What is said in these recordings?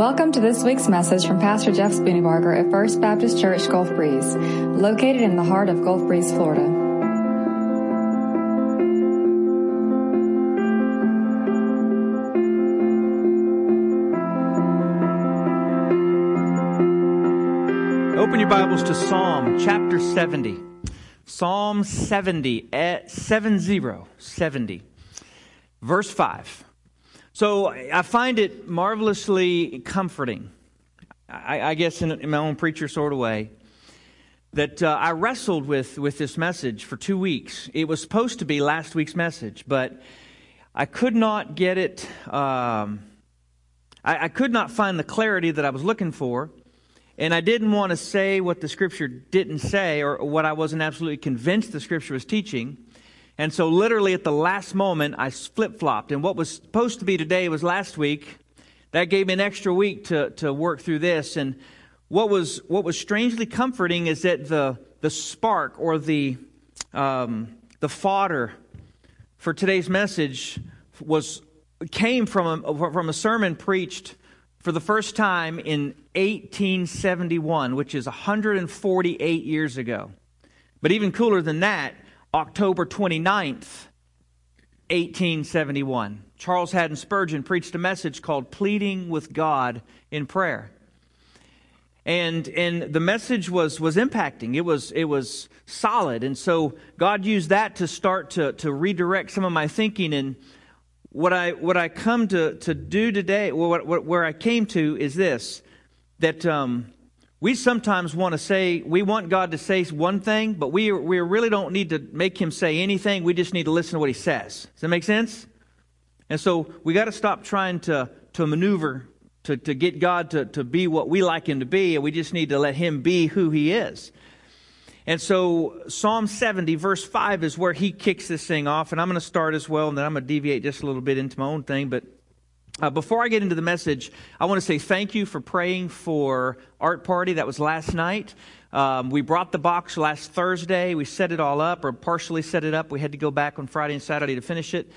Welcome to this week's message from Pastor Jeff Spooneybarger at First Baptist Church Gulf Breeze, located in the heart of Gulf Breeze, Florida. Open your Bibles to Psalm chapter 70. Psalm 70, eh, 70, 70, verse 5. So I find it marvelously comforting, I, I guess in, in, my own preacher sort of way, that uh, I wrestled with, with this message for two weeks. It was supposed to be last week's message, but I could not get it, um, I, I could not find the clarity that I was looking for. And I didn't want to say what the scripture didn't say or what I wasn't absolutely convinced the scripture was teaching. And so, literally, at the last moment, I flip flopped. And what was supposed to be today was last week. That gave me an extra week to, to work through this. And what was, what was strangely comforting is that the, the spark or the, um, the fodder for today's message was, came from a, from a sermon preached for the first time in 1871, which is 148 years ago. But even cooler than that, October 29th, 1871. Charles Haddon Spurgeon preached a message called Pleading with God in Prayer. And, and the message was, was impacting. It was, it was solid. And so God used that to start to, to redirect some of my thinking. And what I, what I come to, to do today, what, what, where I came to is this that um, we sometimes want to say, we want God to say one thing, but we, we really don't need to make him say anything. We just need to listen to what he says. Does that make sense? And so we got to stop trying to, to maneuver to, to get God to, to be what we like him to be, and we just need to let him be who he is. And so Psalm 70, verse 5 is where he kicks this thing off, and I'm going to start as well, and then I'm going to deviate just a little bit into my own thing, but uh, before I get into the message, I want to say thank you for praying for Art Party. That was last night. Um, we brought the box last Thursday. We set it all up, or partially set it up. We had to go back on Friday and Saturday to finish it.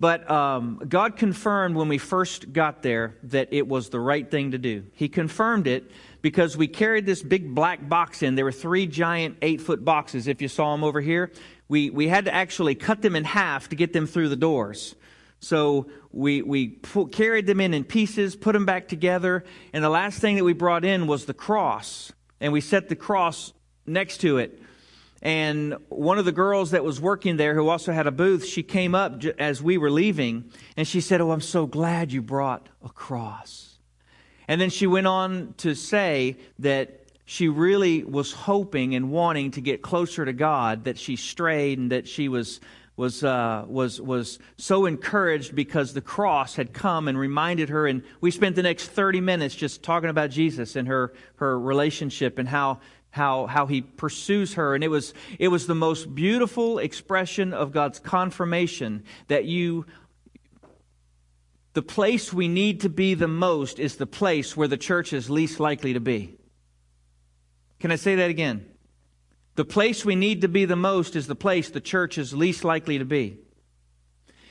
But um, God confirmed when we first got there that it was the right thing to do. He confirmed it because we carried this big black box in. There were three giant eight foot boxes, if you saw them over here. We, we had to actually cut them in half to get them through the doors. So we, we carried them in in pieces, put them back together, and the last thing that we brought in was the cross. And we set the cross next to it. And one of the girls that was working there, who also had a booth, she came up as we were leaving, and she said, Oh, I'm so glad you brought a cross. And then she went on to say that she really was hoping and wanting to get closer to God, that she strayed and that she was was, uh, was, was so encouraged because the cross had come and reminded her. And we spent the next 30 minutes just talking about Jesus and her, her relationship and how, how, how he pursues her. And it was, it was the most beautiful expression of God's confirmation that you, the place we need to be the most is the place where the church is least likely to be. Can I say that again? The place we need to be the most is the place the church is least likely to be.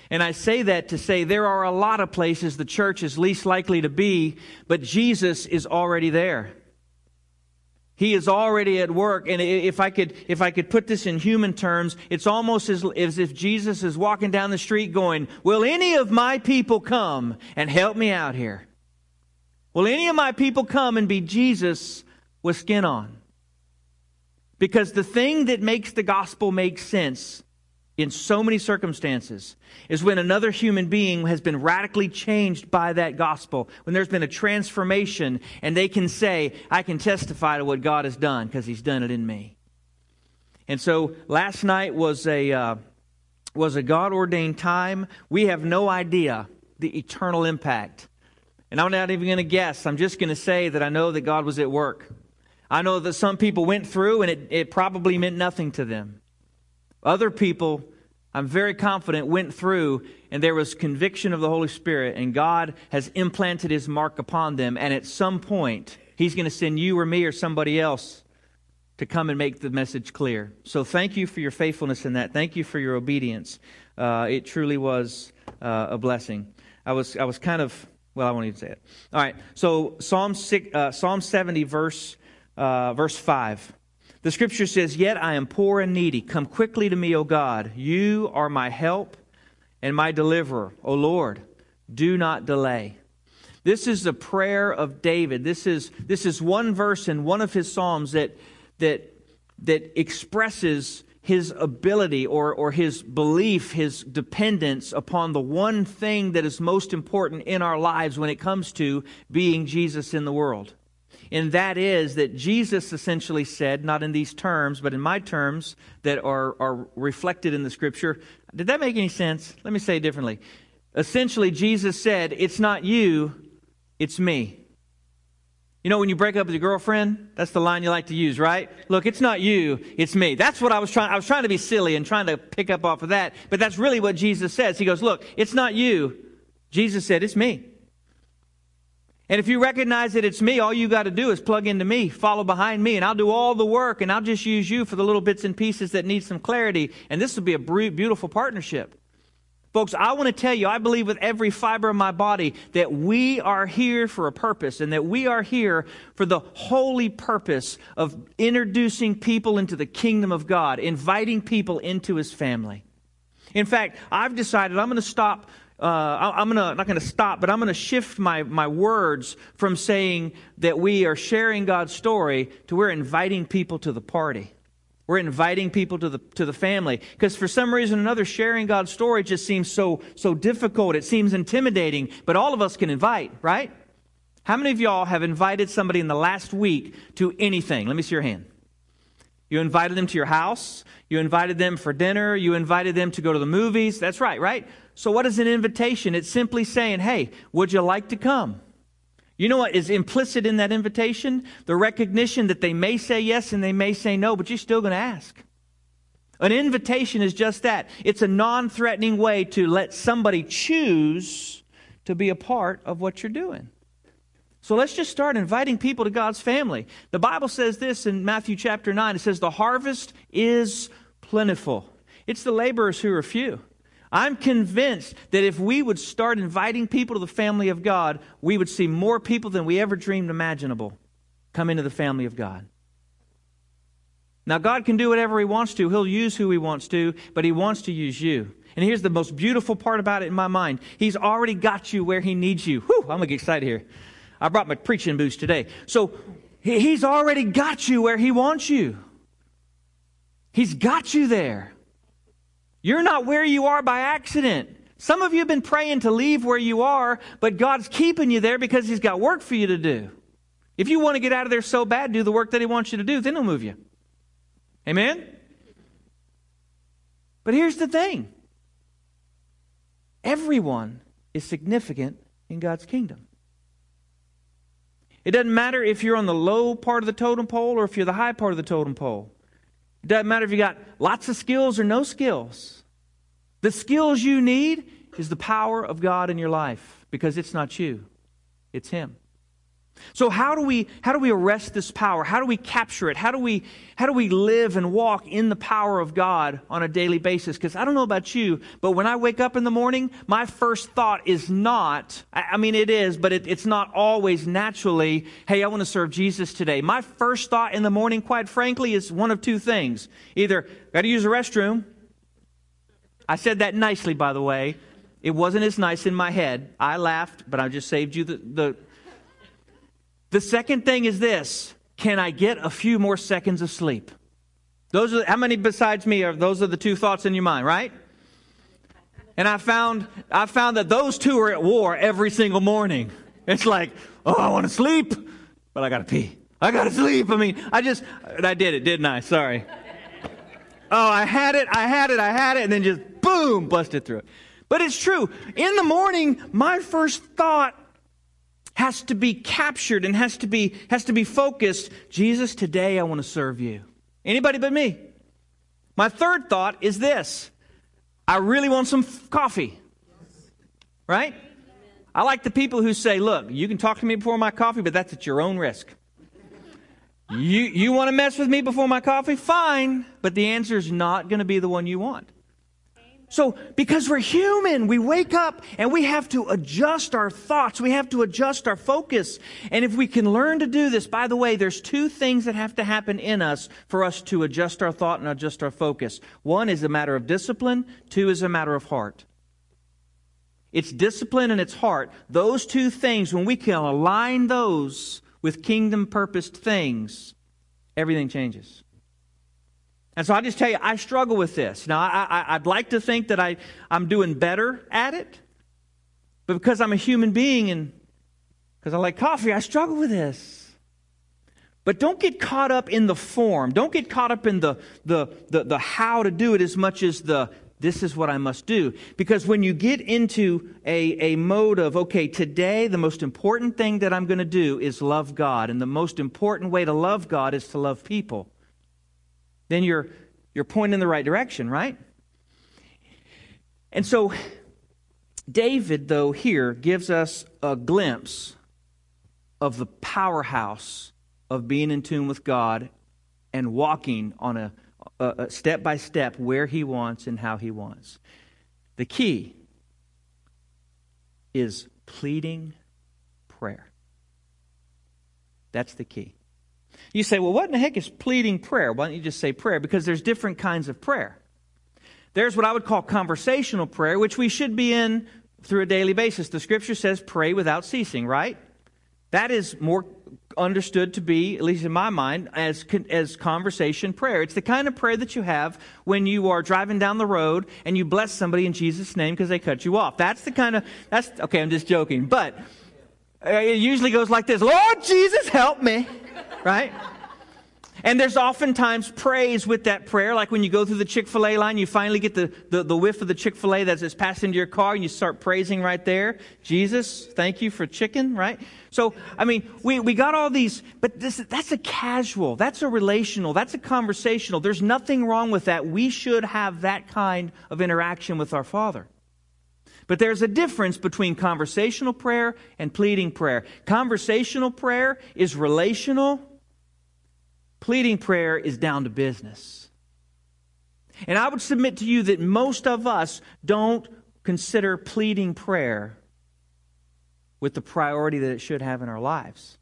And I say that to say there are a lot of places the church is least likely to be, but Jesus is already there. He is already at work. And if I could, if I could put this in human terms, it's almost as, as if Jesus is walking down the street going, Will any of my people come and help me out here? Will any of my people come and be Jesus with skin on? Because the thing that makes the gospel make sense in so many circumstances is when another human being has been radically changed by that gospel, when there's been a transformation, and they can say, I can testify to what God has done because He's done it in me. And so last night was a, uh, was a God ordained time. We have no idea the eternal impact. And I'm not even going to guess. I'm just going to say that I know that God was at work. I know that some people went through and it, it probably meant nothing to them. Other people, I'm very confident, went through and there was conviction of the Holy Spirit and God has implanted his mark upon them. And at some point, he's going to send you or me or somebody else to come and make the message clear. So thank you for your faithfulness in that. Thank you for your obedience. Uh, it truly was uh, a blessing. I was, I was kind of Well, I won't even say it. All right. So Psalm, six, uh, Psalm 70, verse, uh, verse 5. The scripture says, Yet I am poor and needy. Come quickly to me, O God. You are my help and my deliverer. O Lord, do not delay. This is a prayer of David. This is, this is one verse in one of his Psalms that, that, that expresses his ability or, or his belief, his dependence upon the one thing that is most important in our lives when it comes to being Jesus in the world. And that is that Jesus essentially said, not in these terms, but in my terms that are, are reflected in the scripture. Did that make any sense? Let me say it differently. Essentially, Jesus said, It's not you, it's me. You know, when you break up with your girlfriend, that's the line you like to use, right? Look, it's not you, it's me. That's what I was trying, I was trying to be silly and trying to pick up off of that, but that's really what Jesus says. He goes, look, it's not you. Jesus said, it's me. And if you recognize that it's me, all you got to do is plug into me, follow behind me, and I'll do all the work, and I'll just use you for the little bits and pieces that need some clarity. And this will be a beautiful partnership. Folks, I want to tell you, I believe with every fiber of my body that we are here for a purpose and that we are here for the holy purpose of introducing people into the kingdom of God, inviting people into his family. In fact, I've decided I'm going to stop. Uh, I'm gonna, not going to stop, but I'm going to shift my, my words from saying that we are sharing God's story to we're inviting people to the party. We're inviting people to the, to the family. Because for some reason or another, sharing God's story just seems so, so difficult. It seems intimidating, but all of us can invite, right? How many of y'all have invited somebody in the last week to anything? Let me see your hand. You invited them to your house. You invited them for dinner. You invited them to go to the movies. That's right, right? So, what is an invitation? It's simply saying, hey, would you like to come? You know what is implicit in that invitation? The recognition that they may say yes and they may say no, but you're still going to ask. An invitation is just that it's a non threatening way to let somebody choose to be a part of what you're doing. So let's just start inviting people to God's family. The Bible says this in Matthew chapter 9 it says, The harvest is plentiful, it's the laborers who are few. I'm convinced that if we would start inviting people to the family of God, we would see more people than we ever dreamed imaginable come into the family of God. Now, God can do whatever He wants to. He'll use who He wants to, but He wants to use you. And here's the most beautiful part about it in my mind He's already got you where He needs you. Whew, I'm going to get excited here. I brought my preaching boots today. So, He's already got you where He wants you. He's got you there. You're not where you are by accident. Some of you have been praying to leave where you are, but God's keeping you there because He's got work for you to do. If you want to get out of there so bad, do the work that He wants you to do, then He'll move you. Amen? But here's the thing everyone is significant in God's kingdom. It doesn't matter if you're on the low part of the totem pole or if you're the high part of the totem pole. It doesn't matter if you got lots of skills or no skills. The skills you need is the power of God in your life because it's not you, it's Him. So how do we how do we arrest this power? How do we capture it? How do we how do we live and walk in the power of God on a daily basis? Because I don't know about you, but when I wake up in the morning, my first thought is not. I mean, it is, but it, it's not always naturally. Hey, I want to serve Jesus today. My first thought in the morning, quite frankly, is one of two things: either got to use the restroom. I said that nicely, by the way. It wasn't as nice in my head. I laughed, but I just saved you the, the the second thing is this can I get a few more seconds of sleep? Those are how many besides me are those are the two thoughts in your mind, right? And I found I found that those two are at war every single morning. It's like, oh, I want to sleep, but I got to pee. I got to sleep. I mean, I just I did it, didn't I? Sorry. Oh, I had it, I had it, I had it, and then just boom, busted through it. But it's true. In the morning, my first thought has to be captured and has to be, has to be focused. Jesus, today I want to serve you. Anybody but me. My third thought is this I really want some f- coffee. Right? I like the people who say, look, you can talk to me before my coffee, but that's at your own risk. You, you want to mess with me before my coffee? Fine. But the answer is not going to be the one you want. So, because we're human, we wake up and we have to adjust our thoughts. We have to adjust our focus. And if we can learn to do this, by the way, there's two things that have to happen in us for us to adjust our thought and adjust our focus. One is a matter of discipline. Two is a matter of heart. It's discipline and it's heart. Those two things, when we can align those with kingdom purposed things, everything changes. And so I just tell you, I struggle with this. Now, I, would like to think that I, I'm doing better at it, but because I'm a human being and because I like coffee, I struggle with this. But don't get caught up in the form. Don't get caught up in the, the, the, the how to do it as much as the this is what I must do. Because when you get into a, a mode of, okay, today the most important thing that I'm going to do is love God, and the most important way to love God is to love people then you're, you're pointing in the right direction, right? And so, David, though, here gives us a glimpse of the powerhouse of being in tune with God and walking on a, a, a step by step where he wants and how he wants. The key is pleading prayer. That's the key. You say, well, what in the heck is pleading prayer? Why don't you just say prayer? Because there's different kinds of prayer. There's what I would call conversational prayer, which we should be in through a daily basis. The scripture says pray without ceasing, right? That is more understood to be, at least in my mind, as, as conversation prayer. It's the kind of prayer that you have when you are driving down the road and you bless somebody in Jesus' name because they cut you off. That's the kind of, that's, okay, I'm just joking. But uh, it usually goes like this Lord Jesus, help me right? And there's oftentimes praise with that prayer, like when you go through the Chick fil A line, you finally get the, the, the whiff of the Chick fil A that's passed into your car, and you start praising right there. Jesus, thank you for chicken, right? So, I mean, we, we got all these, but this, that's a casual, that's a relational, that's a conversational. There's nothing wrong with that. We should have that kind of interaction with our Father. But there's a difference between conversational prayer and pleading prayer. Conversational prayer is relational Pleading prayer is down to business. And I would submit to you that most of us don't consider pleading prayer with the priority that it should have in our lives.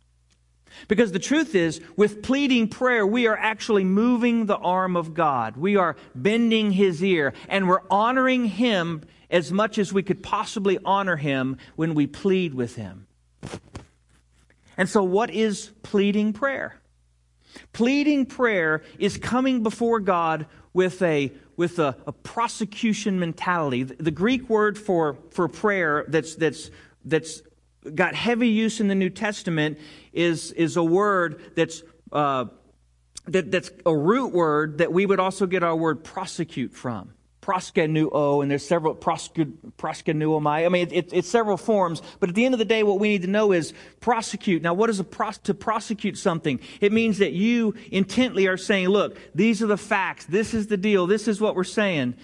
Because the truth is, with pleading prayer, we are actually moving the arm of God. We are bending his ear, and we're honoring him as much as we could possibly honor him when we plead with him. And so, what is pleading prayer? Pleading prayer is coming before God with a with a, a prosecution mentality. The, the, Greek word for, for prayer that's that's that's got heavy use in the New Testament is is a word that's uh, that, that's a root word that we would also get our word prosecute from proskuneo, and there's several proskuneomai. I mean, it, it, it's several forms, but at the end of the day, what we need to know is prosecute. Now, what is pros, to prosecute something? It means that you intently are saying, look, these are the facts, this is the deal, this is what we're saying.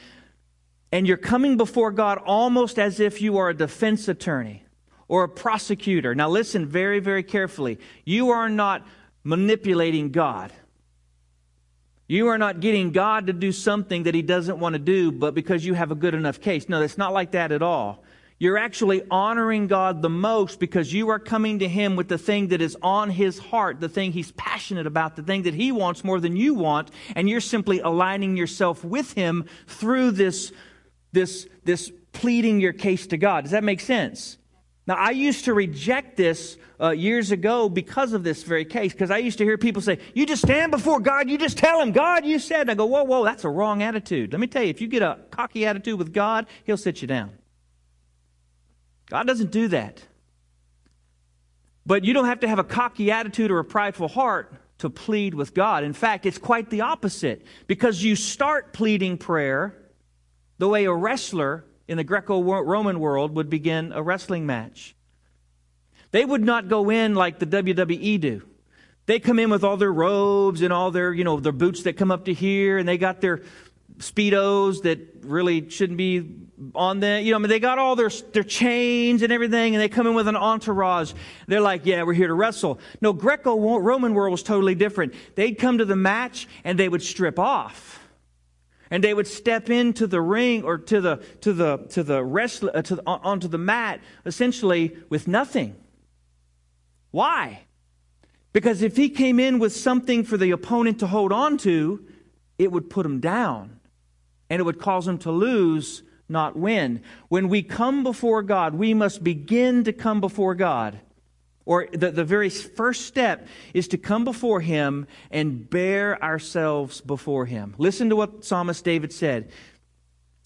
And you're coming before God almost as if you are a defense attorney or a prosecutor. Now, listen very, very carefully. You are not manipulating God. You are not getting God to do something that He doesn't want to do, but because you have a good enough case. No, it's not like that at all. You're actually honoring God the most because you are coming to Him with the thing that is on His heart, the thing He's passionate about, the thing that He wants more than you want, and you're simply aligning yourself with Him through this, this, this pleading your case to God. Does that make sense? Now, I used to reject this uh, years ago because of this very case, because I used to hear people say, You just stand before God, you just tell Him, God, you said. And I go, Whoa, whoa, that's a wrong attitude. Let me tell you, if you get a cocky attitude with God, He'll sit you down. God doesn't do that. But you don't have to have a cocky attitude or a prideful heart to plead with God. In fact, it's quite the opposite, because you start pleading prayer the way a wrestler in the Greco Roman world would begin a wrestling match. They would not go in like the WWE do. They come in with all their robes and all their, you know, their boots that come up to here, and they got their speedos that really shouldn't be on them. You know, I mean, they got all their their chains and everything, and they come in with an entourage. They're like, "Yeah, we're here to wrestle." No, Greco-Roman world was totally different. They'd come to the match and they would strip off and they would step into the ring or to the to the to the wrestler uh, to onto the mat essentially with nothing. Why? Because if he came in with something for the opponent to hold on to, it would put him down and it would cause him to lose, not win. When we come before God, we must begin to come before God. Or the, the very first step is to come before Him and bear ourselves before Him. Listen to what Psalmist David said.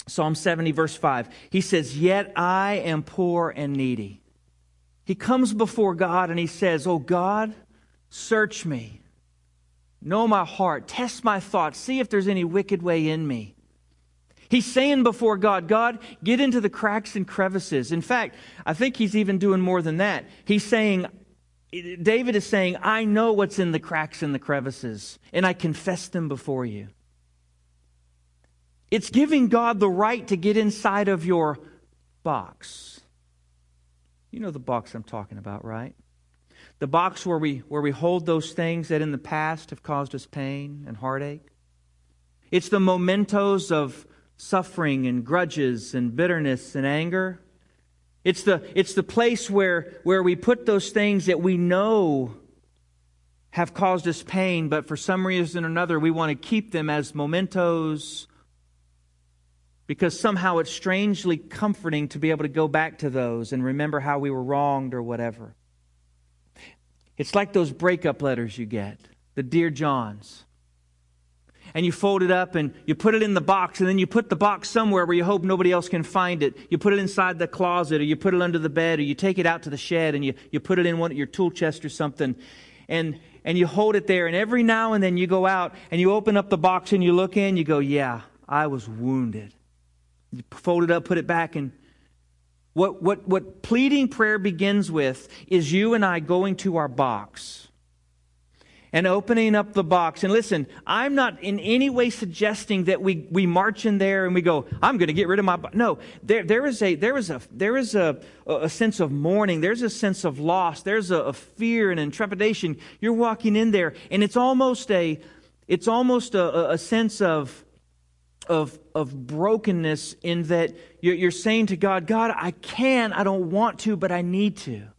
Psalm 70, verse 5. He says, Yet I am poor and needy. He comes before God and he says, Oh God, search me. Know my heart. Test my thoughts. See if there's any wicked way in me. He's saying before God, God, get into the cracks and crevices. In fact, I think he's even doing more than that. He's saying, David is saying, I know what's in the cracks and the crevices, and I confess them before you. It's giving God the right to get inside of your box. You know the box I'm talking about, right? The box where we, where we hold those things that in the past have caused us pain and heartache. It's the mementos of suffering and grudges and bitterness and anger. It's the, it's the place where, where we put those things that we know have caused us pain, but for some reason or another, we want to keep them as mementos because somehow it's strangely comforting to be able to go back to those and remember how we were wronged or whatever. It's like those breakup letters you get, the Dear Johns and you fold it up and you put it in the box and then you put the box somewhere where you hope nobody else can find it. You put it inside the closet or you put it under the bed or you take it out to the shed and you, you put it in one of your tool chest or something. And and you hold it there and every now and then you go out and you open up the box and you look in, you go, Yeah, I was wounded. You fold it up, put it back and what, what, what pleading prayer begins with is you and I going to our box and opening up the box. And listen, I'm not in any way suggesting that we, we march in there and we go, I'm going to get rid of my. No, there, there is a there is a there is a, a sense of mourning. There's a sense of loss. There's a, a fear and intrepidation. You're walking in there, and it's almost a it's almost a, a sense of of of brokenness in that you're, you're saying to God, God, I can, I don't want to, but I need to.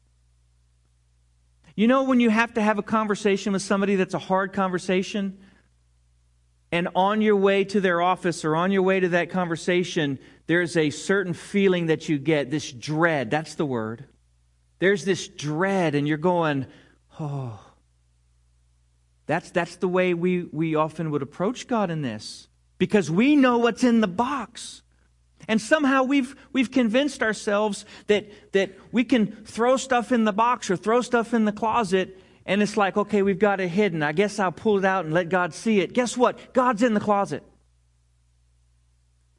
You know, when you have to have a conversation with somebody that's a hard conversation, and on your way to their office or on your way to that conversation, there's a certain feeling that you get this dread. That's the word. There's this dread, and you're going, oh. That's, that's the way we, we often would approach God in this because we know what's in the box. And somehow we've, we've convinced ourselves that, that we can throw stuff in the box or throw stuff in the closet, and it's like, okay, we've got it hidden. I guess I'll pull it out and let God see it. Guess what? God's in the closet.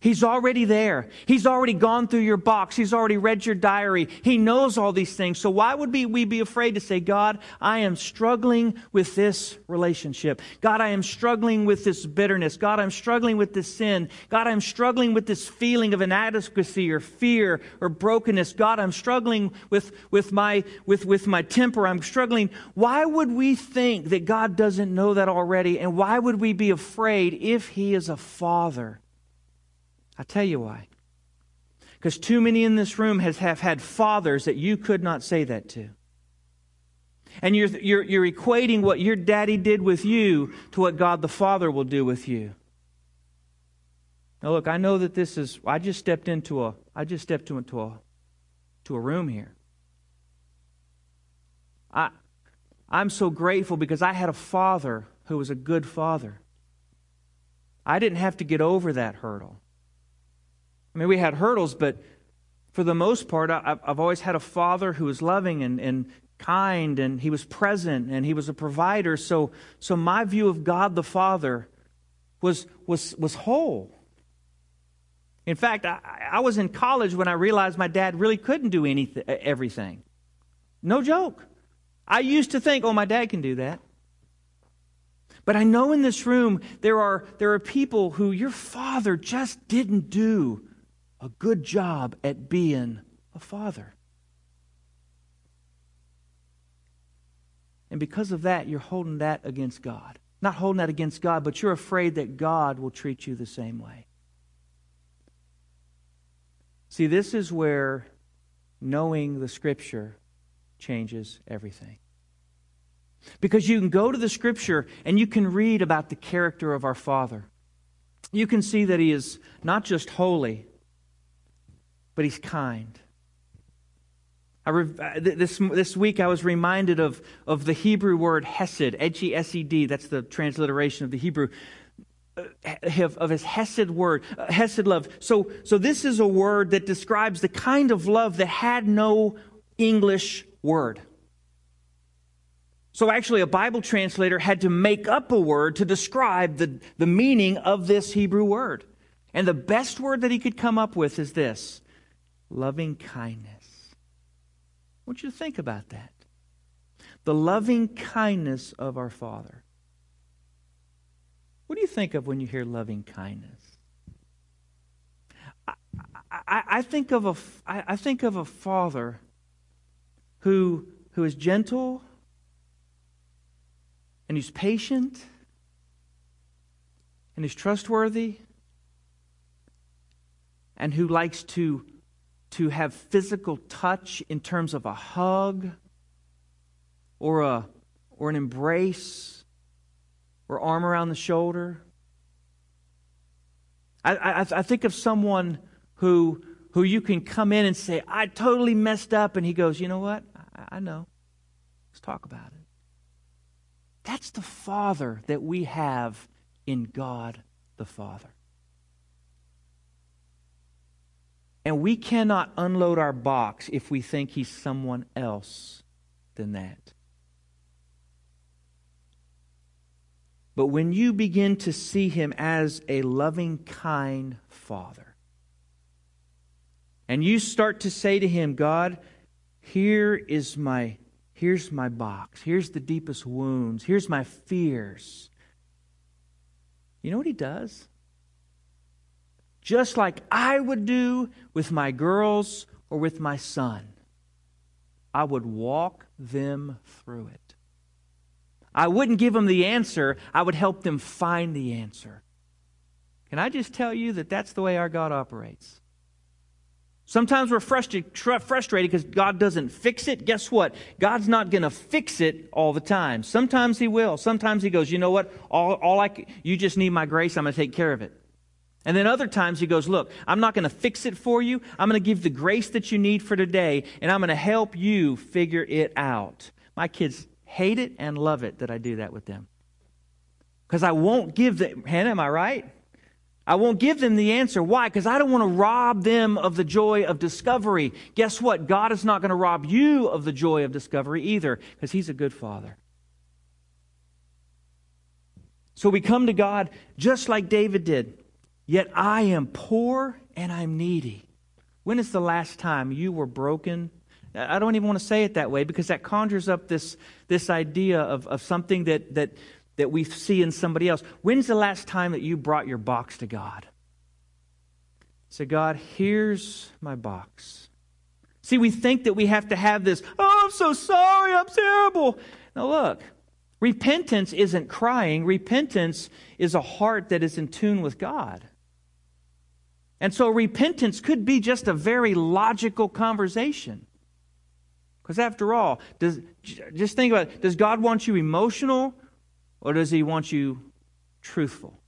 He's already there. He's already gone through your box. He's already read your diary. He knows all these things. So why would we be afraid to say, God, I am struggling with this relationship. God, I am struggling with this bitterness. God, I'm struggling with this sin. God, I'm struggling with this feeling of inadequacy or fear or brokenness. God, I'm struggling with, with, my, with, with my temper. I'm struggling. Why would we think that God doesn't know that already? And why would we be afraid if He is a father? I tell you why. Because too many in this room has, have had fathers that you could not say that to. And you're, you're, you're equating what your daddy did with you to what God the Father will do with you. Now look, I know that this is I just stepped into a I just stepped into a to a room here. I I'm so grateful because I had a father who was a good father. I didn't have to get over that hurdle. I mean, we had hurdles, but for the most part, I, have always had a father who was loving and, and kind, and he was present, and he was a provider. So, so my view of God the Father was, was, was whole. In fact, I, I was in college when I realized my dad really couldn't do anything, everything. No joke. I used to think, oh, my dad can do that. But I know in this room there are, there are people who your father just didn't do a good job at being a father. And because of that, you're holding that against God. Not holding that against God, but you're afraid that God will treat you the same way. See, this is where knowing the Scripture changes everything. Because you can go to the Scripture and you can read about the character of our Father. You can see that He is not just holy, but He's kind. Re- uh, this, this week I was reminded of, of the Hebrew word hesed, H E S E D, that's the transliteration of the Hebrew, uh, of his hesed word, uh, hesed love. So, so this is a word that describes the kind of love that had no English word. So actually, a Bible translator had to make up a word to describe the, the meaning of this Hebrew word. And the best word that he could come up with is this loving kindness. I want you to think about that. The loving kindness of our Father. What do you think of when you hear loving kindness? I, I, I think of a, I, I think of a father who, who is gentle and who's patient and who's trustworthy and who likes to to have physical touch in terms of a hug or, a, or an embrace or arm around the shoulder. I, I, I think of someone who, who you can come in and say, I totally messed up. And he goes, You know what? I, I know. Let's talk about it. That's the Father that we have in God the Father. And we cannot unload our box if we think he's someone else than that. But when you begin to see him as a loving, kind father, and you start to say to him, God, here is my here's my box. Here's the deepest wounds. Here's my fears. You know what he does? Just like I would do with my girls or with my son. I would walk them through it. I wouldn't give them the answer, I would help them find the answer. Can I just tell you that that's the way our God operates? Sometimes we're frustrated because God doesn't fix it. Guess what? God's not going to fix it all the time. Sometimes He will. Sometimes He goes, you know what? All, all I, you just need my grace. I'm going to take care of it. And then other times he goes, Look, I'm not going to fix it for you. I'm going to give the grace that you need for today, and I'm going to help you figure it out. My kids hate it and love it that I do that with them. Because I won't give them, Hannah, am I right? I won't give them the answer. Why? Because I don't want to rob them of the joy of discovery. Guess what? God is not going to rob you of the joy of discovery either, because He's a good Father. So we come to God just like David did. Yet I am poor and I'm needy. When is the last time you were broken? I don't even want to say it that way because that conjures up this, this idea of, of something that, that, that we see in somebody else. When's the last time that you brought your box to God? Say, God, here's my box. See, we think that we have to have this, oh, I'm so sorry, I'm terrible. Now, look, repentance isn't crying, repentance is a heart that is in tune with God. And so repentance could be just a very logical conversation. Because after all, does, just think about it. Does God want you emotional or does He want you truthful?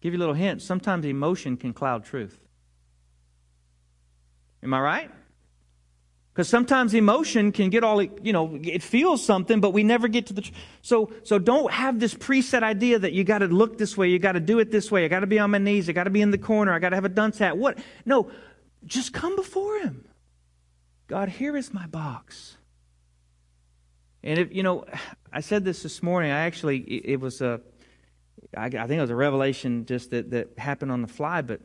Give you a little hint. Sometimes emotion can cloud truth. Am I right? Because sometimes emotion can get all, you know, it feels something, but we never get to the. So, so don't have this preset idea that you got to look this way, you got to do it this way, I got to be on my knees, I got to be in the corner, I got to have a dunce hat. What? No, just come before Him. God, here is my box. And if you know, I said this this morning. I actually, it was a, I think it was a revelation just that that happened on the fly. But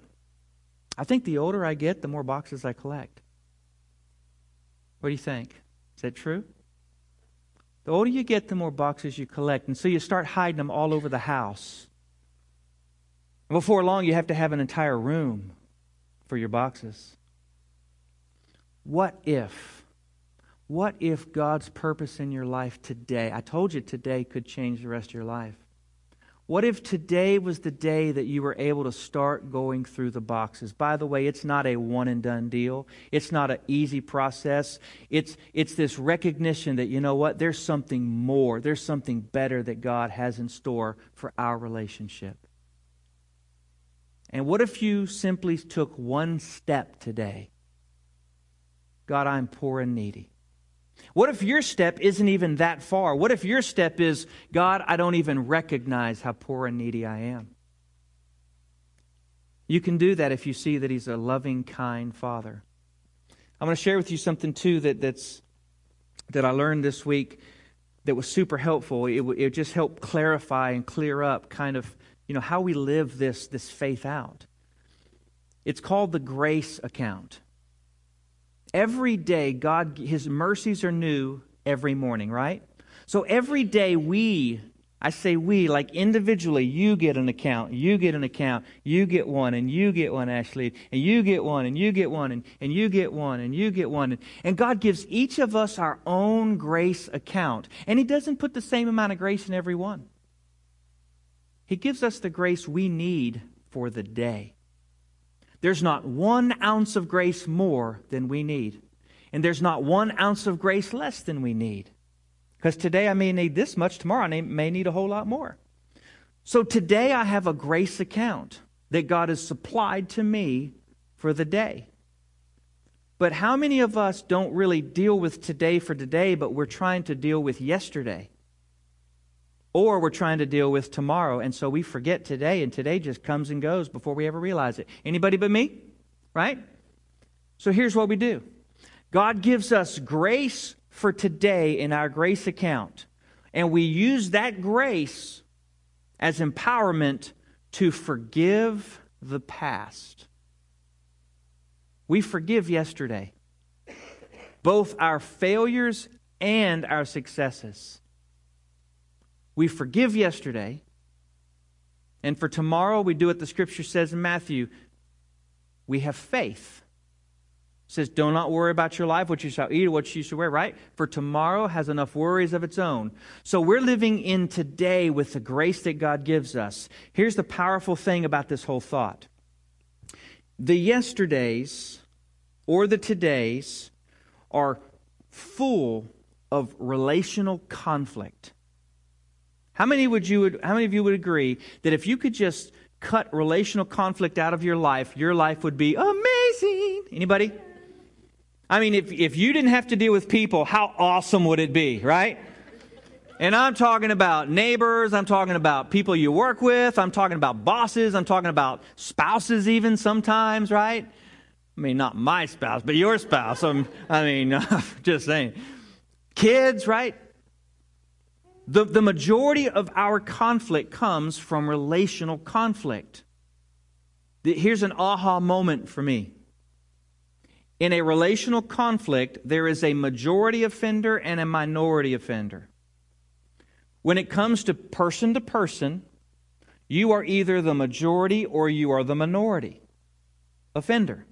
I think the older I get, the more boxes I collect. What do you think? Is that true? The older you get, the more boxes you collect. And so you start hiding them all over the house. And before long, you have to have an entire room for your boxes. What if, what if God's purpose in your life today, I told you today could change the rest of your life. What if today was the day that you were able to start going through the boxes? By the way, it's not a one and done deal. It's not an easy process. It's, it's this recognition that, you know what, there's something more, there's something better that God has in store for our relationship. And what if you simply took one step today? God, I'm poor and needy. What if your step isn't even that far? What if your step is, God, I don't even recognize how poor and needy I am? You can do that if you see that He's a loving, kind Father. I'm going to share with you something, too, that, that's, that I learned this week that was super helpful. It, it just helped clarify and clear up kind of you know, how we live this, this faith out. It's called the grace account. Every day, God, His mercies are new every morning, right? So every day we, I say we, like individually, you get an account, you get an account, you get one, and you get one, Ashley, and you get one, and you get one, and, and you get one, and you get one. And God gives each of us our own grace account. And He doesn't put the same amount of grace in every one. He gives us the grace we need for the day. There's not one ounce of grace more than we need. And there's not one ounce of grace less than we need. Because today I may need this much, tomorrow I may need a whole lot more. So today I have a grace account that God has supplied to me for the day. But how many of us don't really deal with today for today, but we're trying to deal with yesterday? Or we're trying to deal with tomorrow and so we forget today and today just comes and goes before we ever realize it. Anybody but me? Right? So here's what we do. God gives us grace for today in our grace account and we use that grace as empowerment to forgive the past. We forgive yesterday both our failures and our successes we forgive yesterday, and for tomorrow we do what the scripture says in Matthew. We have faith. It says, Do not worry about your life, what you shall eat or what you shall wear, right? For tomorrow has enough worries of its own. So we're living in today with the grace that God gives us. Here's the powerful thing about this whole thought the yesterdays or the todays are full of relational conflict. How many would you how many of you would agree that if you could just cut relational conflict out of your life, your life would be amazing? Anybody? I mean, if, if you didn't have to deal with people, how awesome would it be, right? And I'm talking about neighbors, I'm talking about people you work with, I'm talking about bosses, I'm talking about spouses, even sometimes, right? I mean, not my spouse, but your spouse. I'm, I mean, just saying. Kids, right? The, the majority of our conflict comes from relational conflict. Here's an aha moment for me. In a relational conflict, there is a majority offender and a minority offender. When it comes to person to person, you are either the majority or you are the minority offender.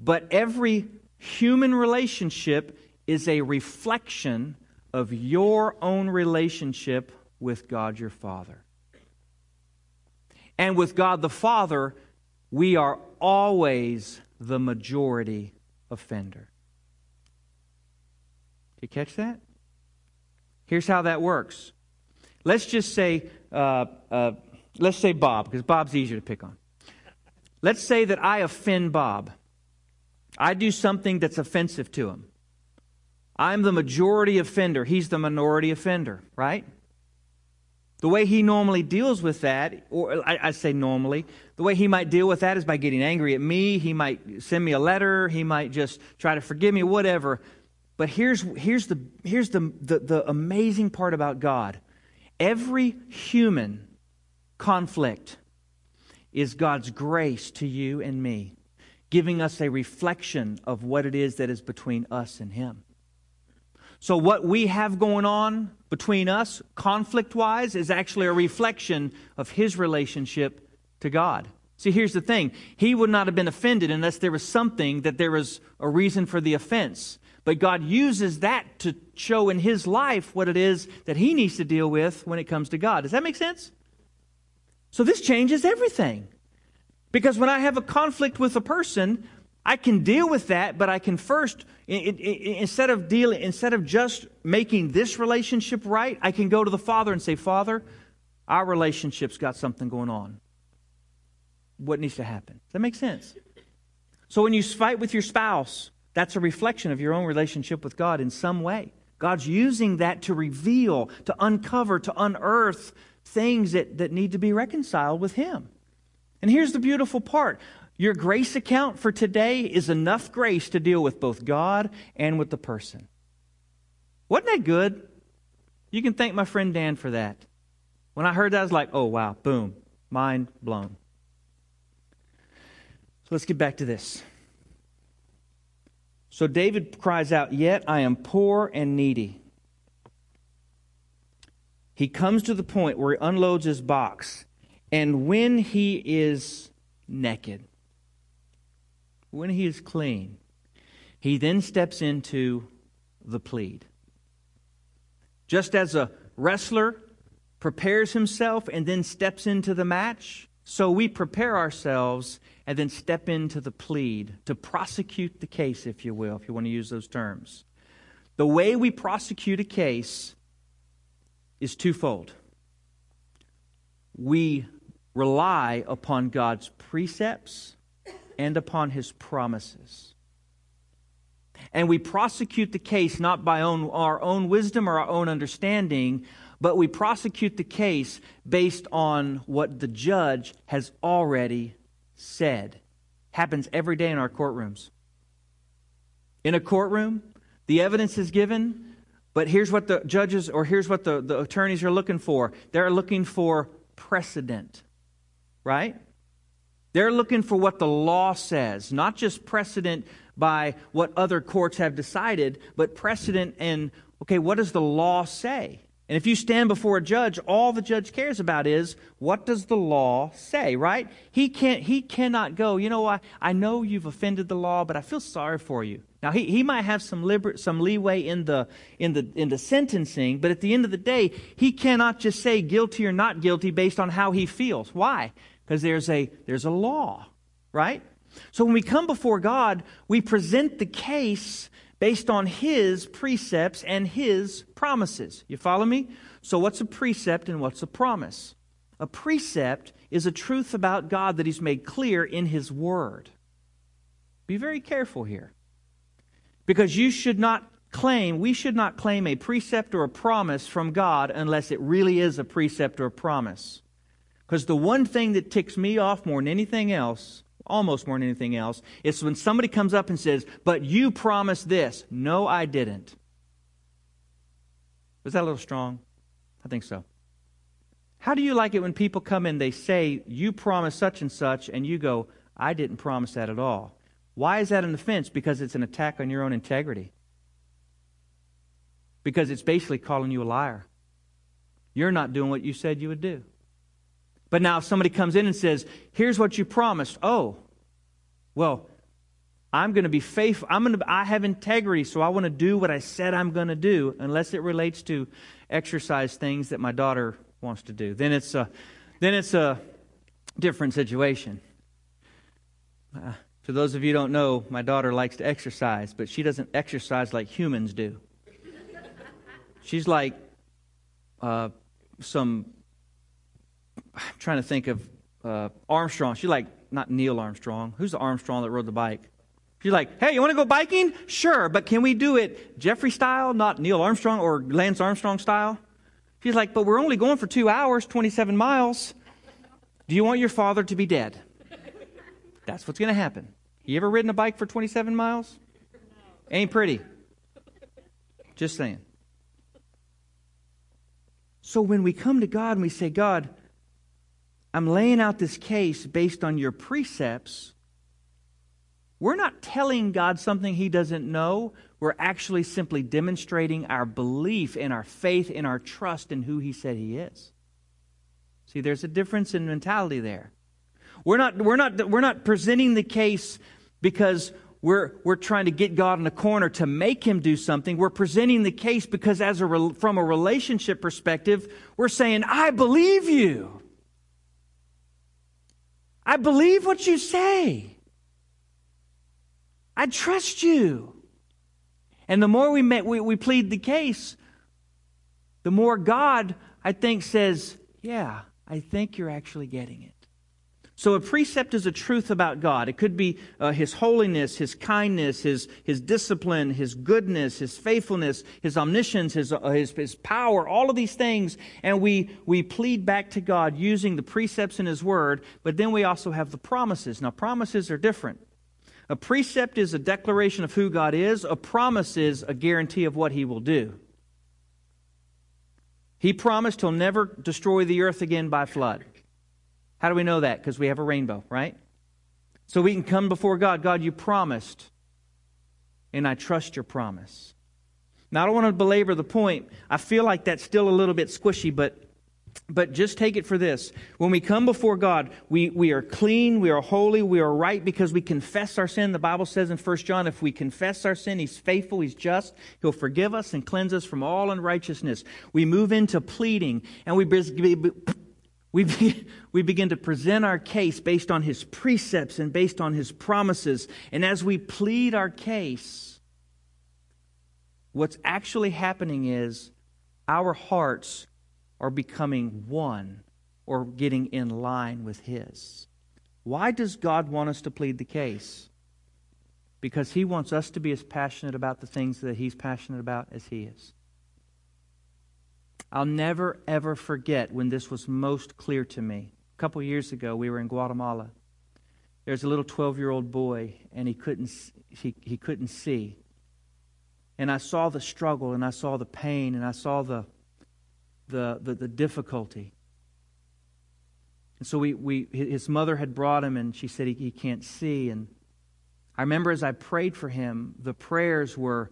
But every human relationship is a reflection of your own relationship with God your Father. And with God the Father, we are always the majority offender. You catch that? Here's how that works. Let's just say, uh, uh, let's say Bob, because Bob's easier to pick on. Let's say that I offend Bob. I do something that's offensive to him. I'm the majority offender. He's the minority offender, right? The way he normally deals with that, or I, I, say normally, the way he might deal with that is by getting angry at me. He might send me a letter. He might just try to forgive me, whatever. But here's, here's, the, here's the, the, the amazing part about God every human conflict is God's grace to you and me, giving us a reflection of what it is that is between us and Him. So, what we have going on between us, conflict wise, is actually a reflection of his relationship to God. See, here's the thing. He would not have been offended unless there was something that there was a reason for the offense. But God uses that to show in his life what it is that he needs to deal with when it comes to God. Does that make sense? So this changes everything. Because when I have a conflict with a person, I can deal with that, but I can first, instead of dealing, instead of just making this relationship right, I can go to the Father and say, Father, our relationship's got something going on what needs to happen. Does that make sense? So when you fight with your spouse, that's a reflection of your own relationship with God in some way. God's using that to reveal, to uncover, to unearth things that, that need to be reconciled with Him. And here's the beautiful part your grace account for today is enough grace to deal with both God and with the person. Wasn't that good? You can thank my friend Dan for that. When I heard that, I was like, oh, wow, boom, mind blown. So let's get back to this. So David cries out, Yet I am poor and needy. He comes to the point where he unloads his box. And when he is naked, when he is clean, he then steps into the plead. Just as a wrestler prepares himself and then steps into the match, so we prepare ourselves and then step into the plead to prosecute the case, if you will, if you want to use those terms. The way we prosecute a case is twofold. We rely upon God's precepts and upon his promises. And we prosecute the case not by own, our own wisdom or our own understanding, but we prosecute the case based on what the judge has already said. Happens every day in our courtrooms. In a courtroom, the evidence is given, but here's what the judges or here's what the, the attorneys are looking for they're looking for precedent, right? They're looking for what the law says, not just precedent by what other courts have decided, but precedent and, okay, what does the law say? And if you stand before a judge, all the judge cares about is what does the law say, right? He can't he cannot go, you know, I, I know you've offended the law, but I feel sorry for you. Now he, he might have some liber, some leeway in the in the in the sentencing, but at the end of the day, he cannot just say guilty or not guilty based on how he feels. Why? Because there's a there's a law, right? So when we come before God, we present the case based on his precepts and his promises. You follow me? So, what's a precept and what's a promise? A precept is a truth about God that he's made clear in his word. Be very careful here. Because you should not claim, we should not claim a precept or a promise from God unless it really is a precept or a promise. Because the one thing that ticks me off more than anything else almost more than anything else, is when somebody comes up and says, But you promised this. No, I didn't. Was that a little strong? I think so. How do you like it when people come in, they say, You promised such and such, and you go, I didn't promise that at all? Why is that an offense? Because it's an attack on your own integrity. Because it's basically calling you a liar. You're not doing what you said you would do. But now if somebody comes in and says, here's what you promised. Oh, well, I'm going to be faithful. I'm going to, I have integrity, so I want to do what I said I'm going to do, unless it relates to exercise things that my daughter wants to do. Then it's a, then it's a different situation. Uh, for those of you don't know, my daughter likes to exercise, but she doesn't exercise like humans do. She's like uh, some I'm trying to think of uh, Armstrong. She's like, not Neil Armstrong. Who's the Armstrong that rode the bike? She's like, hey, you want to go biking? Sure, but can we do it Jeffrey style, not Neil Armstrong or Lance Armstrong style? She's like, but we're only going for two hours, 27 miles. Do you want your father to be dead? That's what's going to happen. You ever ridden a bike for 27 miles? Ain't pretty. Just saying. So when we come to God and we say, God, I'm laying out this case based on your precepts. We're not telling God something he doesn't know. We're actually simply demonstrating our belief in our faith in our trust in who he said he is. See, there's a difference in mentality there. We're not, we're not, we're not presenting the case because we're, we're trying to get God in a corner to make him do something. We're presenting the case because as a, from a relationship perspective, we're saying, I believe you. I believe what you say. I trust you. And the more we, we, we plead the case, the more God, I think, says, Yeah, I think you're actually getting it. So a precept is a truth about God. It could be uh, His holiness, His kindness, His, His discipline, His goodness, His faithfulness, His omniscience, His, uh, His, His power, all of these things. And we, we plead back to God using the precepts in His Word, but then we also have the promises. Now, promises are different. A precept is a declaration of who God is, a promise is a guarantee of what He will do. He promised He'll never destroy the earth again by flood. How do we know that? Because we have a rainbow, right? So we can come before God. God, you promised, and I trust your promise. Now, I don't want to belabor the point. I feel like that's still a little bit squishy, but but just take it for this. When we come before God, we, we are clean, we are holy, we are right because we confess our sin. The Bible says in 1 John, if we confess our sin, He's faithful, He's just, He'll forgive us and cleanse us from all unrighteousness. We move into pleading and we, we, we begin to present our case based on His precepts and based on His promises. And as we plead our case, what's actually happening is our hearts are becoming one or getting in line with His. Why does God want us to plead the case? Because He wants us to be as passionate about the things that He's passionate about as He is. I'll never, ever forget when this was most clear to me. A couple years ago, we were in Guatemala. There's a little 12 year old boy, and he couldn't, he, he couldn't see. And I saw the struggle, and I saw the pain, and I saw the, the, the, the difficulty. And so we, we, his mother had brought him, and she said he, he can't see. And I remember as I prayed for him, the prayers were,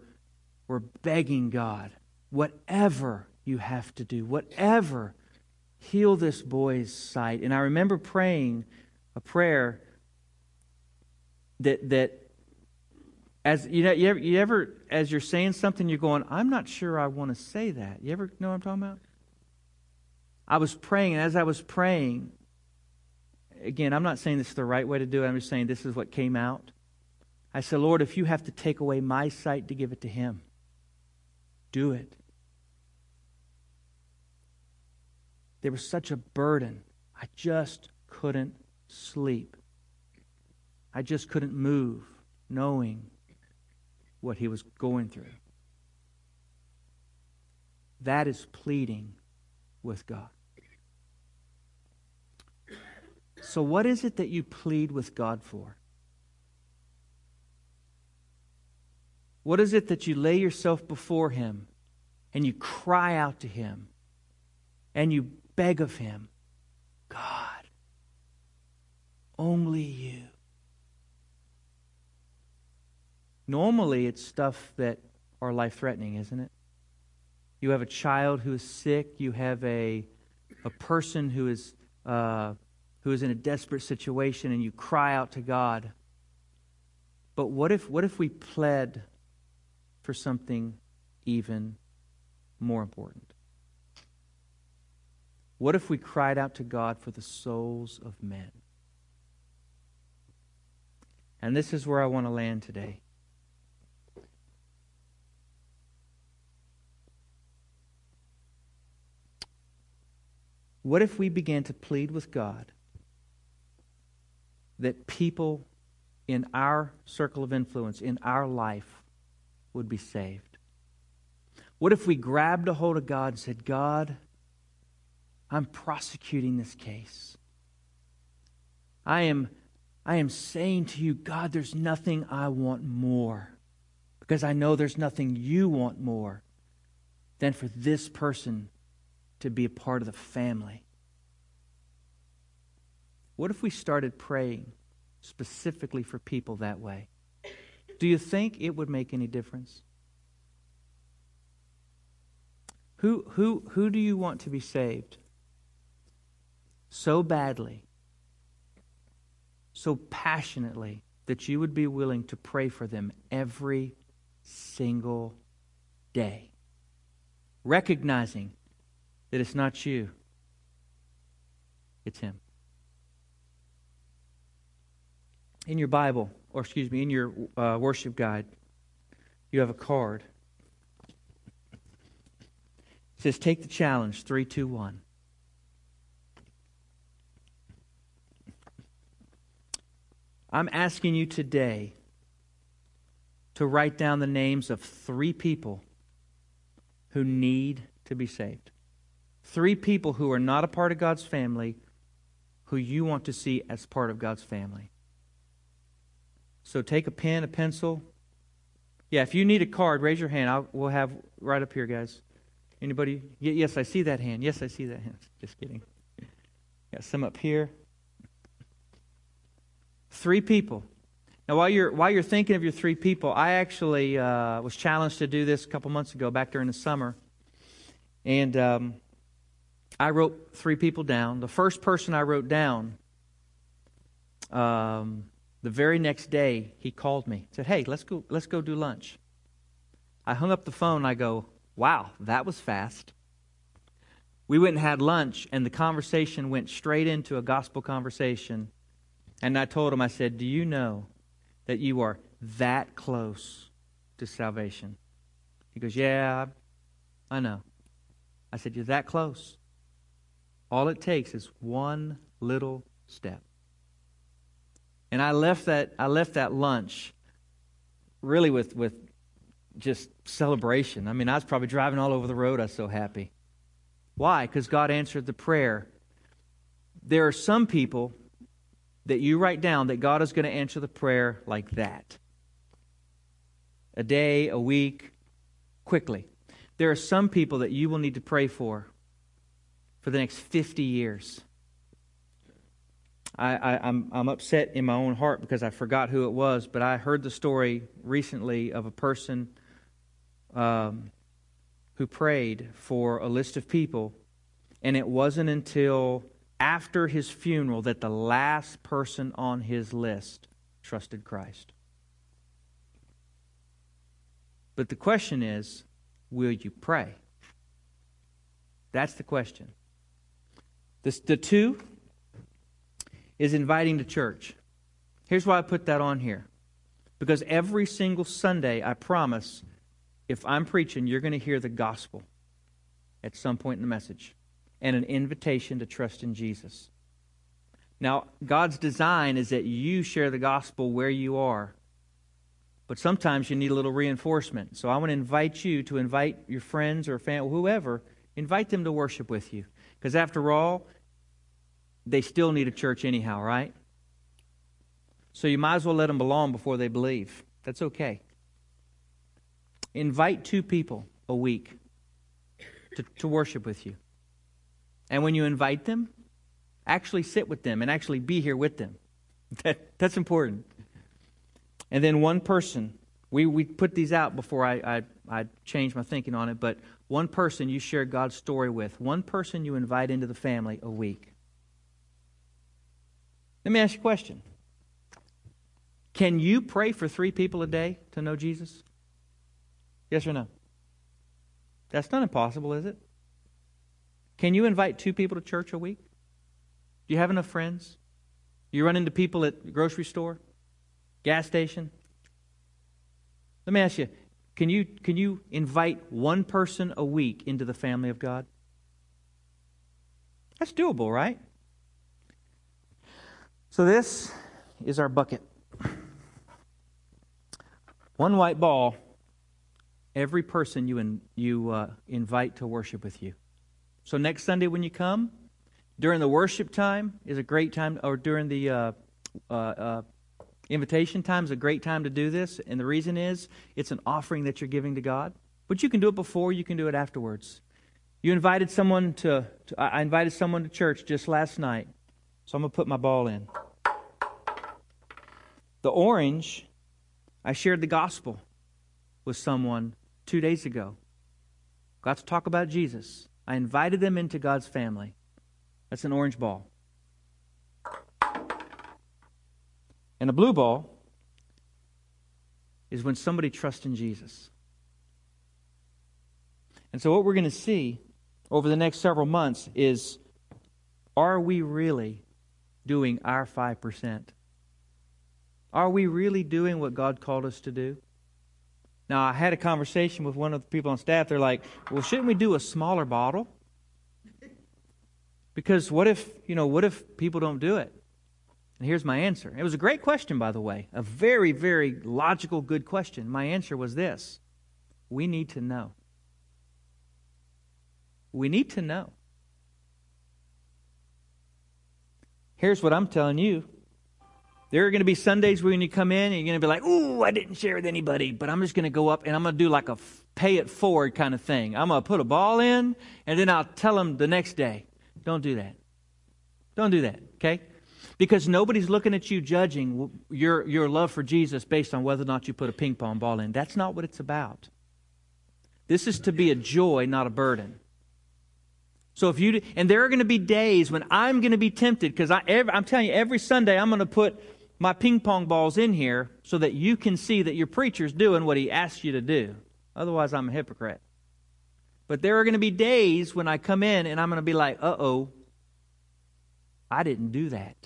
were begging God, whatever you have to do, whatever, heal this boy's sight. And I remember praying a prayer that, that as you know, you ever, you ever, as you're saying something, you're going, I'm not sure I want to say that. You ever know what I'm talking about? I was praying, and as I was praying, again, I'm not saying this is the right way to do it. I'm just saying this is what came out. I said, Lord, if you have to take away my sight to give it to him, do it. There was such a burden. I just couldn't sleep. I just couldn't move knowing what he was going through. That is pleading with God. So, what is it that you plead with God for? What is it that you lay yourself before Him and you cry out to Him and you beg of Him, God, only you? Normally, it's stuff that are life threatening, isn't it? You have a child who is sick, you have a, a person who is. Uh, who is in a desperate situation and you cry out to God. But what if, what if we pled for something even more important? What if we cried out to God for the souls of men? And this is where I want to land today. What if we began to plead with God that people in our circle of influence, in our life, would be saved? What if we grabbed a hold of God and said, God, I'm prosecuting this case. I am, I am saying to you, God, there's nothing I want more because I know there's nothing you want more than for this person to be a part of the family. What if we started praying specifically for people that way? Do you think it would make any difference? Who, who, who do you want to be saved so badly so passionately that you would be willing to pray for them every single day, recognizing that it's not you, it's Him. In your Bible, or excuse me, in your uh, worship guide, you have a card. It says, Take the challenge, 321. I'm asking you today to write down the names of three people who need to be saved. Three people who are not a part of God's family who you want to see as part of God's family. So take a pen, a pencil. Yeah, if you need a card, raise your hand. I'll, we'll have right up here, guys. Anybody? Yes, I see that hand. Yes, I see that hand. Just kidding. Got some up here. Three people. Now, while you're while you're thinking of your three people, I actually uh, was challenged to do this a couple months ago, back during the summer, and um, I wrote three people down. The first person I wrote down, um, the very next day, he called me. Said, "Hey, let's go. Let's go do lunch." I hung up the phone. I go, "Wow, that was fast." We went and had lunch, and the conversation went straight into a gospel conversation and I told him, I said, Do you know that you are that close to salvation? He goes, Yeah, I know. I said, You're that close. All it takes is one little step. And I left that I left that lunch really with with just celebration. I mean, I was probably driving all over the road. I was so happy. Why? Because God answered the prayer. There are some people that you write down that God is going to answer the prayer like that. A day, a week, quickly. There are some people that you will need to pray for for the next 50 years. I, I'm upset in my own heart because I forgot who it was, but I heard the story recently of a person um, who prayed for a list of people, and it wasn't until after his funeral that the last person on his list trusted Christ. But the question is will you pray? That's the question. The, the two is inviting to church. Here's why I put that on here. Because every single Sunday, I promise, if I'm preaching, you're going to hear the gospel at some point in the message and an invitation to trust in Jesus. Now, God's design is that you share the gospel where you are. But sometimes you need a little reinforcement. So I want to invite you to invite your friends or family, whoever, invite them to worship with you. Because after all, they still need a church anyhow, right? So you might as well let them belong before they believe. That's okay. Invite two people a week to, to worship with you. And when you invite them, actually sit with them and actually be here with them. That, that's important. And then one person, we, we put these out before I, I, I changed my thinking on it, but one person you share God's story with, one person you invite into the family a week. Let me ask you a question. Can you pray for three people a day to know Jesus? Yes or no? That's not impossible, is it? Can you invite two people to church a week? Do you have enough friends? You run into people at the grocery store, gas station? Let me ask you, can you can you invite one person a week into the family of God? That's doable, right? So this is our bucket. One white ball, every person you, in, you uh, invite to worship with you. So next Sunday when you come, during the worship time is a great time, or during the uh, uh, uh, invitation time is a great time to do this. And the reason is it's an offering that you're giving to God. But you can do it before, you can do it afterwards. You invited someone to, to I invited someone to church just last night. So I'm going to put my ball in. The orange, I shared the gospel with someone two days ago. Got to talk about Jesus. I invited them into God's family. That's an orange ball. And a blue ball is when somebody trusts in Jesus. And so, what we're going to see over the next several months is are we really doing our 5%? Are we really doing what God called us to do? Now, I had a conversation with one of the people on staff. They're like, well, shouldn't we do a smaller bottle? Because what if, you know, what if people don't do it? And here's my answer. It was a great question, by the way. A very, very logical, good question. My answer was this We need to know. We need to know. Here's what I'm telling you. There are going to be Sundays when you come in and you're going to be like, ooh, I didn't share with anybody, but I'm just going to go up and I'm going to do like a pay it forward kind of thing. I'm going to put a ball in and then I'll tell them the next day. Don't do that. Don't do that, okay? Because nobody's looking at you judging your, your love for Jesus based on whether or not you put a ping pong ball in. That's not what it's about. This is to be a joy, not a burden. So if you and there are going to be days when I'm going to be tempted because I, I'm telling you, every Sunday I'm going to put my ping pong balls in here so that you can see that your preacher's doing what he asked you to do. Otherwise, I'm a hypocrite. But there are going to be days when I come in and I'm going to be like, uh oh, I didn't do that.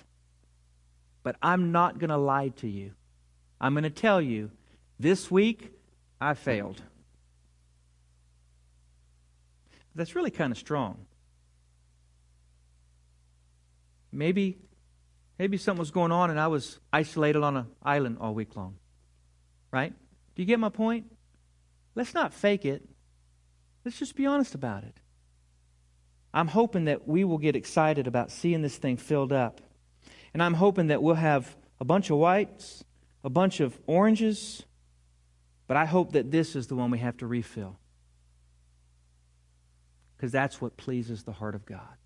But I'm not going to lie to you. I'm going to tell you, this week I failed. That's really kind of strong. Maybe, maybe something was going on and I was isolated on an island all week long. Right? Do you get my point? Let's not fake it. Let's just be honest about it. I'm hoping that we will get excited about seeing this thing filled up. And I'm hoping that we'll have a bunch of whites, a bunch of oranges, but I hope that this is the one we have to refill. Because that's what pleases the heart of God.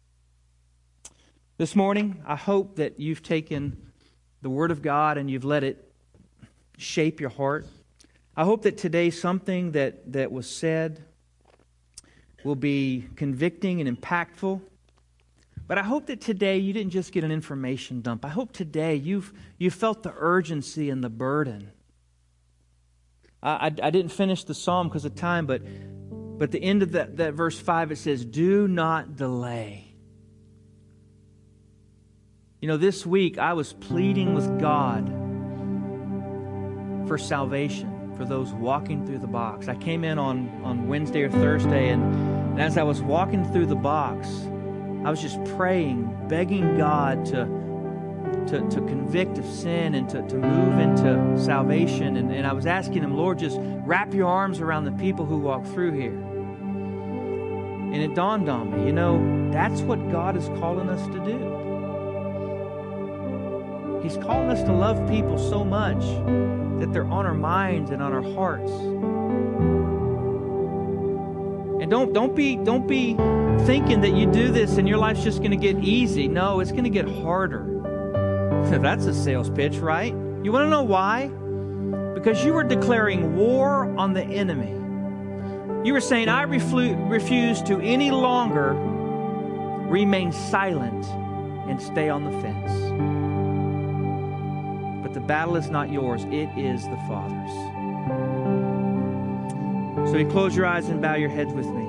This morning, I hope that you've taken the Word of God and you've let it shape your heart. I hope that today something that, that was said will be convicting and impactful. But I hope that today you didn't just get an information dump. I hope today you've, you felt the urgency and the burden. I, I, I didn't finish the psalm because of time, but, but the end of that, that verse 5, it says, Do not delay. You know, this week I was pleading with God for salvation for those walking through the box. I came in on, on Wednesday or Thursday, and, and as I was walking through the box, I was just praying, begging God to, to, to convict of sin and to, to move into salvation. And, and I was asking Him, Lord, just wrap your arms around the people who walk through here. And it dawned on me, you know, that's what God is calling us to do. He's calling us to love people so much that they're on our minds and on our hearts. And don't don't be don't be thinking that you do this and your life's just going to get easy. No, it's going to get harder. That's a sales pitch, right? You want to know why? Because you were declaring war on the enemy. You were saying, I reflu- refuse to any longer remain silent and stay on the fence. Battle is not yours, it is the Father's. So you close your eyes and bow your heads with me.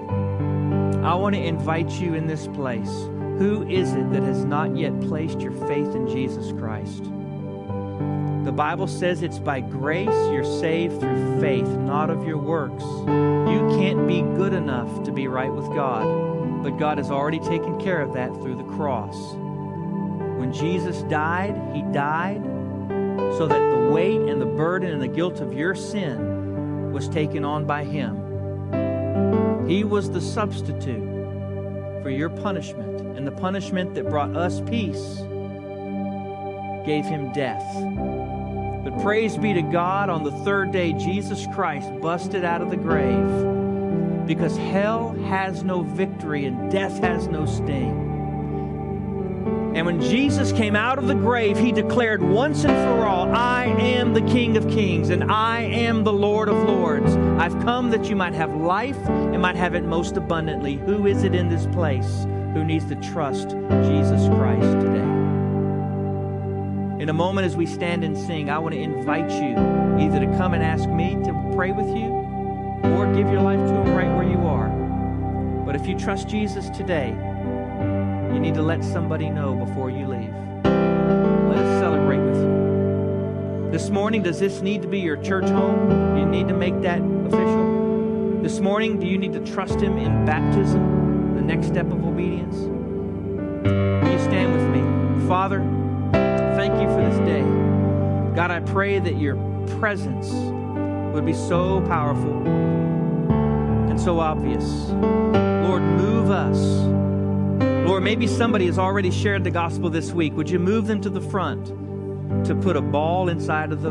I want to invite you in this place. Who is it that has not yet placed your faith in Jesus Christ? The Bible says it's by grace you're saved through faith, not of your works. You can't be good enough to be right with God, but God has already taken care of that through the cross. When Jesus died, He died so that the weight and the burden and the guilt of your sin was taken on by Him. He was the substitute for your punishment, and the punishment that brought us peace gave Him death. But praise be to God, on the third day, Jesus Christ busted out of the grave because hell has no victory and death has no sting. And when Jesus came out of the grave, he declared once and for all, I am the King of kings and I am the Lord of lords. I've come that you might have life and might have it most abundantly. Who is it in this place who needs to trust Jesus Christ today? In a moment as we stand and sing, I want to invite you either to come and ask me to pray with you or give your life to Him right where you are. But if you trust Jesus today, you need to let somebody know before you leave. Let us celebrate with you. This morning, does this need to be your church home? Do you need to make that official? This morning, do you need to trust Him in baptism, the next step of obedience? Will you stand with me? Father, thank you for this day. God, I pray that your presence would be so powerful and so obvious. Lord, move us. Lord, maybe somebody has already shared the gospel this week. Would you move them to the front to put a ball inside of the,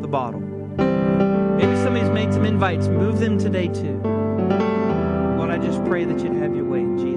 the bottle? Maybe somebody's made some invites. Move them today too. Lord, I just pray that you'd have your way Jesus'